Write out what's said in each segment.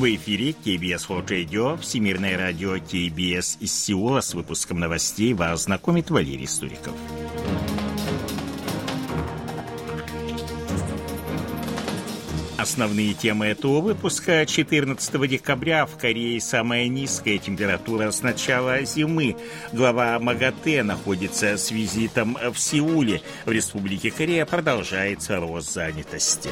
В эфире KBS World Radio, Всемирное радио KBS из Сеула с выпуском новостей вас знакомит Валерий Стуриков. Основные темы этого выпуска 14 декабря в Корее самая низкая температура с начала зимы. Глава МАГАТЭ находится с визитом в Сеуле. В Республике Корея продолжается рост занятости.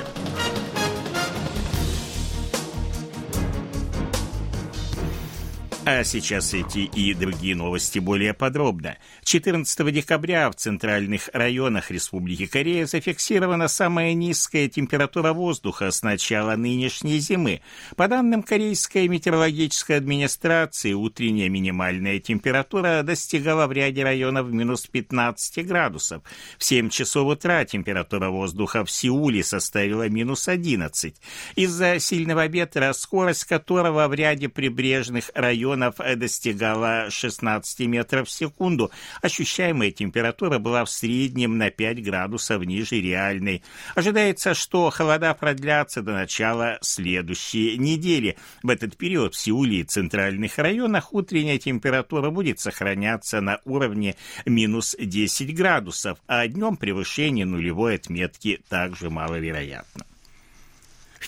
А сейчас эти и другие новости более подробно. 14 декабря в центральных районах Республики Корея зафиксирована самая низкая температура воздуха с начала нынешней зимы. По данным Корейской метеорологической администрации, утренняя минимальная температура достигала в ряде районов минус 15 градусов. В 7 часов утра температура воздуха в Сеуле составила минус 11. Из-за сильного ветра, скорость которого в ряде прибрежных районов районов достигала 16 метров в секунду. Ощущаемая температура была в среднем на 5 градусов ниже реальной. Ожидается, что холода продлятся до начала следующей недели. В этот период в Сеуле и центральных районах утренняя температура будет сохраняться на уровне минус 10 градусов, а днем превышение нулевой отметки также маловероятно.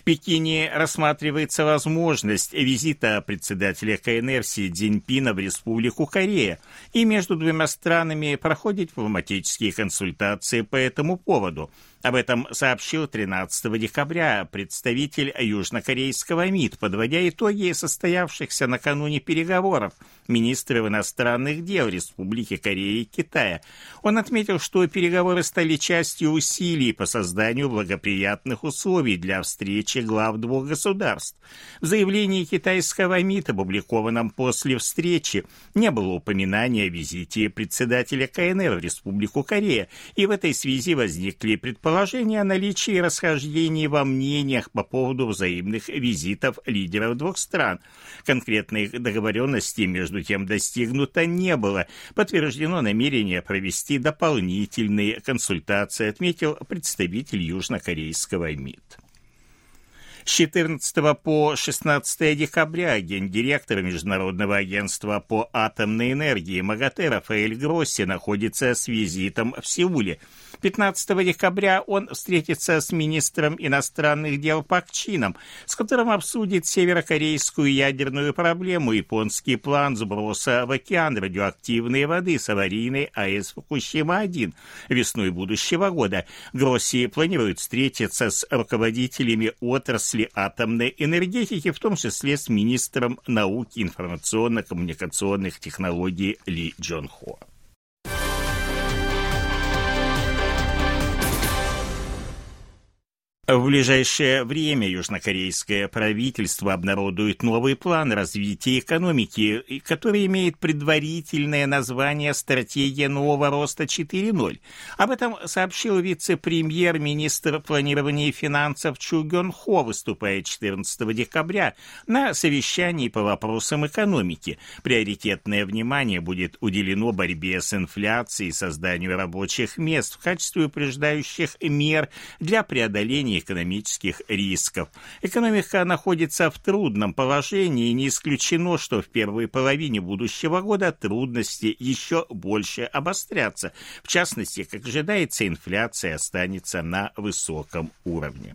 В Пекине рассматривается возможность визита председателя КНР Си Цзиньпина в Республику Корея, и между двумя странами проходят дипломатические консультации по этому поводу – об этом сообщил 13 декабря представитель южнокорейского МИД, подводя итоги состоявшихся накануне переговоров министров иностранных дел Республики Кореи и Китая. Он отметил, что переговоры стали частью усилий по созданию благоприятных условий для встречи глав двух государств. В заявлении китайского МИД, опубликованном после встречи, не было упоминания о визите председателя КНР в Республику Корея, и в этой связи возникли предположения, предположение о наличии расхождений во мнениях по поводу взаимных визитов лидеров двух стран. Конкретных договоренностей, между тем, достигнуто не было. Подтверждено намерение провести дополнительные консультации, отметил представитель южнокорейского МИД. С 14 по 16 декабря гендиректор Международного агентства по атомной энергии МАГАТЭ Рафаэль Гросси находится с визитом в Сеуле – 15 декабря он встретится с министром иностранных дел Пак Чином, с которым обсудит северокорейскую ядерную проблему, японский план сброса в океан радиоактивной воды с аварийной АЭС Фукусима-1 весной будущего года. Гросси планирует встретиться с руководителями отрасли атомной энергетики, в том числе с министром науки информационно-коммуникационных технологий Ли Джон Хо. В ближайшее время южнокорейское правительство обнародует новый план развития экономики, который имеет предварительное название «Стратегия нового роста 4.0». Об этом сообщил вице-премьер-министр планирования и финансов Чу Гён Хо, выступая 14 декабря на совещании по вопросам экономики. Приоритетное внимание будет уделено борьбе с инфляцией и созданию рабочих мест в качестве упреждающих мер для преодоления экономических рисков. Экономика находится в трудном положении, и не исключено, что в первой половине будущего года трудности еще больше обострятся. В частности, как ожидается, инфляция останется на высоком уровне.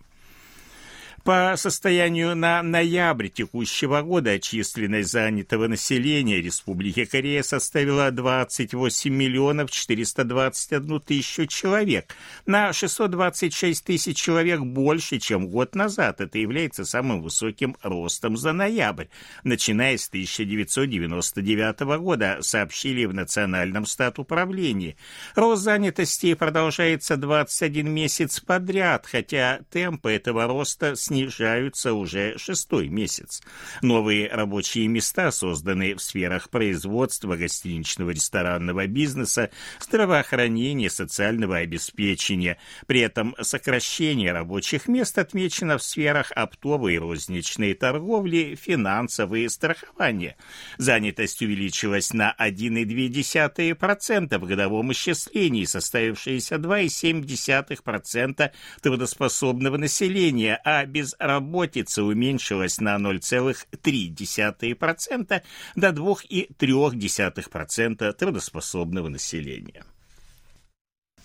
По состоянию на ноябрь текущего года численность занятого населения Республики Корея составила 28 миллионов 421 тысячу человек, на 626 тысяч человек больше, чем год назад. Это является самым высоким ростом за ноябрь, начиная с 1999 года, сообщили в Национальном статуправлении. Рост занятости продолжается 21 месяц подряд, хотя темпы этого роста снижаются снижаются уже шестой месяц. Новые рабочие места созданы в сферах производства, гостиничного ресторанного бизнеса, здравоохранения, социального обеспечения. При этом сокращение рабочих мест отмечено в сферах оптовой и розничной торговли, финансовые страхования. Занятость увеличилась на 1,2% в годовом исчислении, составившееся 2,7% трудоспособного населения, а без безработица уменьшилась на 0,3% до 2,3% трудоспособного населения.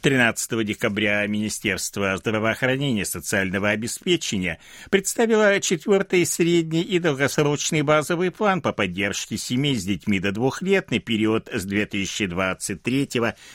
13 декабря Министерство здравоохранения и социального обеспечения представило четвертый средний и долгосрочный базовый план по поддержке семей с детьми до двух лет на период с 2023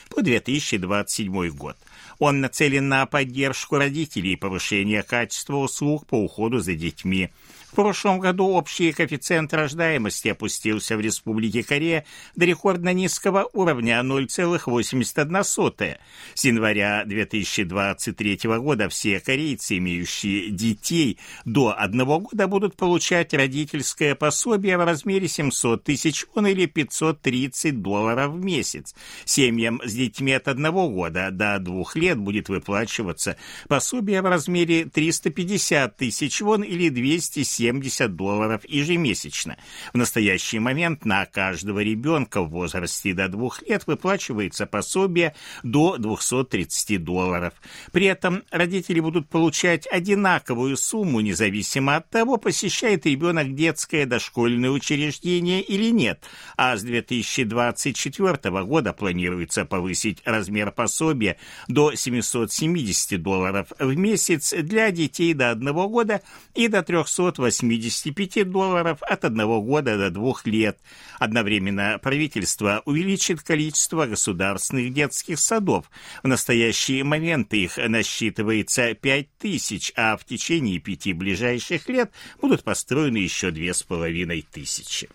по 2027 год. Он нацелен на поддержку родителей и повышение качества услуг по уходу за детьми. В прошлом году общий коэффициент рождаемости опустился в Республике Корея до рекордно низкого уровня 0,81. С января 2023 года все корейцы, имеющие детей до одного года, будут получать родительское пособие в размере 700 тысяч вон или 530 долларов в месяц. Семьям с детьми от одного года до двух лет будет выплачиваться пособие в размере 350 тысяч вон или 270 70 долларов ежемесячно. В настоящий момент на каждого ребенка в возрасте до двух лет выплачивается пособие до 230 долларов. При этом родители будут получать одинаковую сумму, независимо от того, посещает ребенок детское дошкольное учреждение или нет, а с 2024 года планируется повысить размер пособия до 770 долларов в месяц для детей до одного года и до 380 85 долларов от одного года до двух лет. Одновременно правительство увеличит количество государственных детских садов. В настоящий момент их насчитывается 5 тысяч, а в течение пяти ближайших лет будут построены еще две с половиной тысячи.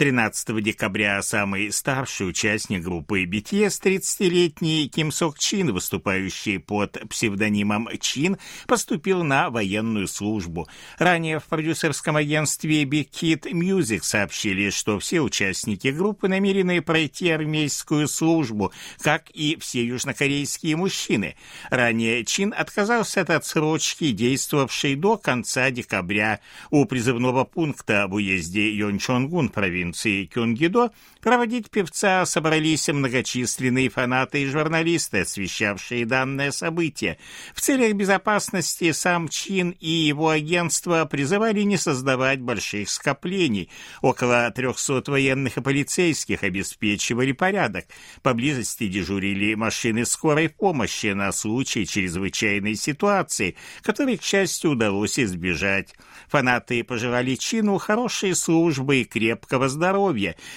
13 декабря самый старший участник группы BTS, 30-летний Ким Сок Чин, выступающий под псевдонимом Чин, поступил на военную службу. Ранее в продюсерском агентстве Big Kid Music сообщили, что все участники группы намерены пройти армейскую службу, как и все южнокорейские мужчины. Ранее Чин отказался от отсрочки, действовавшей до конца декабря. У призывного пункта в уезде Йончонгун провинции провинции Кюнгидо проводить певца собрались многочисленные фанаты и журналисты, освещавшие данное событие. В целях безопасности сам Чин и его агентство призывали не создавать больших скоплений. Около 300 военных и полицейских обеспечивали порядок. Поблизости дежурили машины скорой помощи на случай чрезвычайной ситуации, которой, к счастью, удалось избежать. Фанаты пожелали Чину хорошей службы и крепкого здоровья.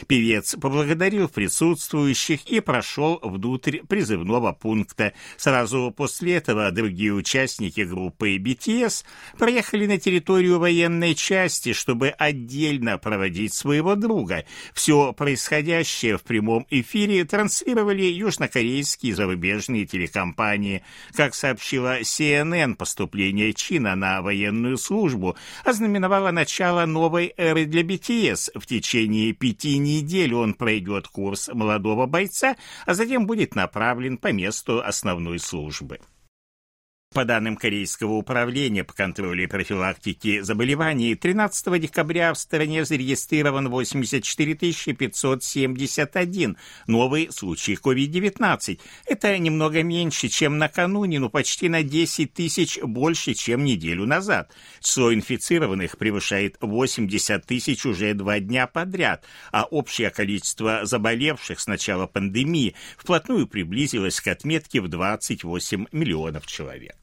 Певец поблагодарил присутствующих и прошел внутрь призывного пункта. Сразу после этого другие участники группы BTS проехали на территорию военной части, чтобы отдельно проводить своего друга. Все происходящее в прямом эфире транслировали южнокорейские зарубежные телекомпании. Как сообщила CNN, поступление Чина на военную службу ознаменовало начало новой эры для BTS. В течение пяти недель он пройдет курс молодого бойца, а затем будет направлен по месту основной службы. По данным Корейского управления по контролю и профилактике заболеваний, 13 декабря в стране зарегистрирован 84 571 новый случай COVID-19. Это немного меньше, чем накануне, но почти на 10 тысяч больше, чем неделю назад. Число инфицированных превышает 80 тысяч уже два дня подряд, а общее количество заболевших с начала пандемии вплотную приблизилось к отметке в 28 миллионов человек.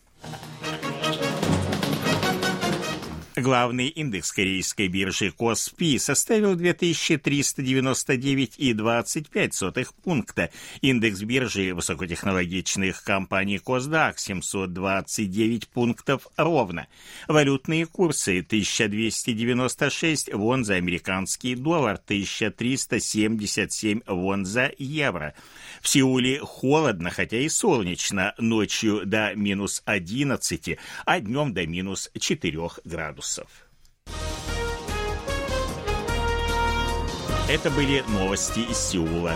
Главный индекс корейской биржи Коспи составил 2399,25 пункта. Индекс биржи высокотехнологичных компаний Косдак 729 пунктов ровно. Валютные курсы 1296 вон за американский доллар, 1377 вон за евро. В Сеуле холодно, хотя и солнечно, ночью до минус 11, а днем до минус 4 градусов. Это были новости из Сеула.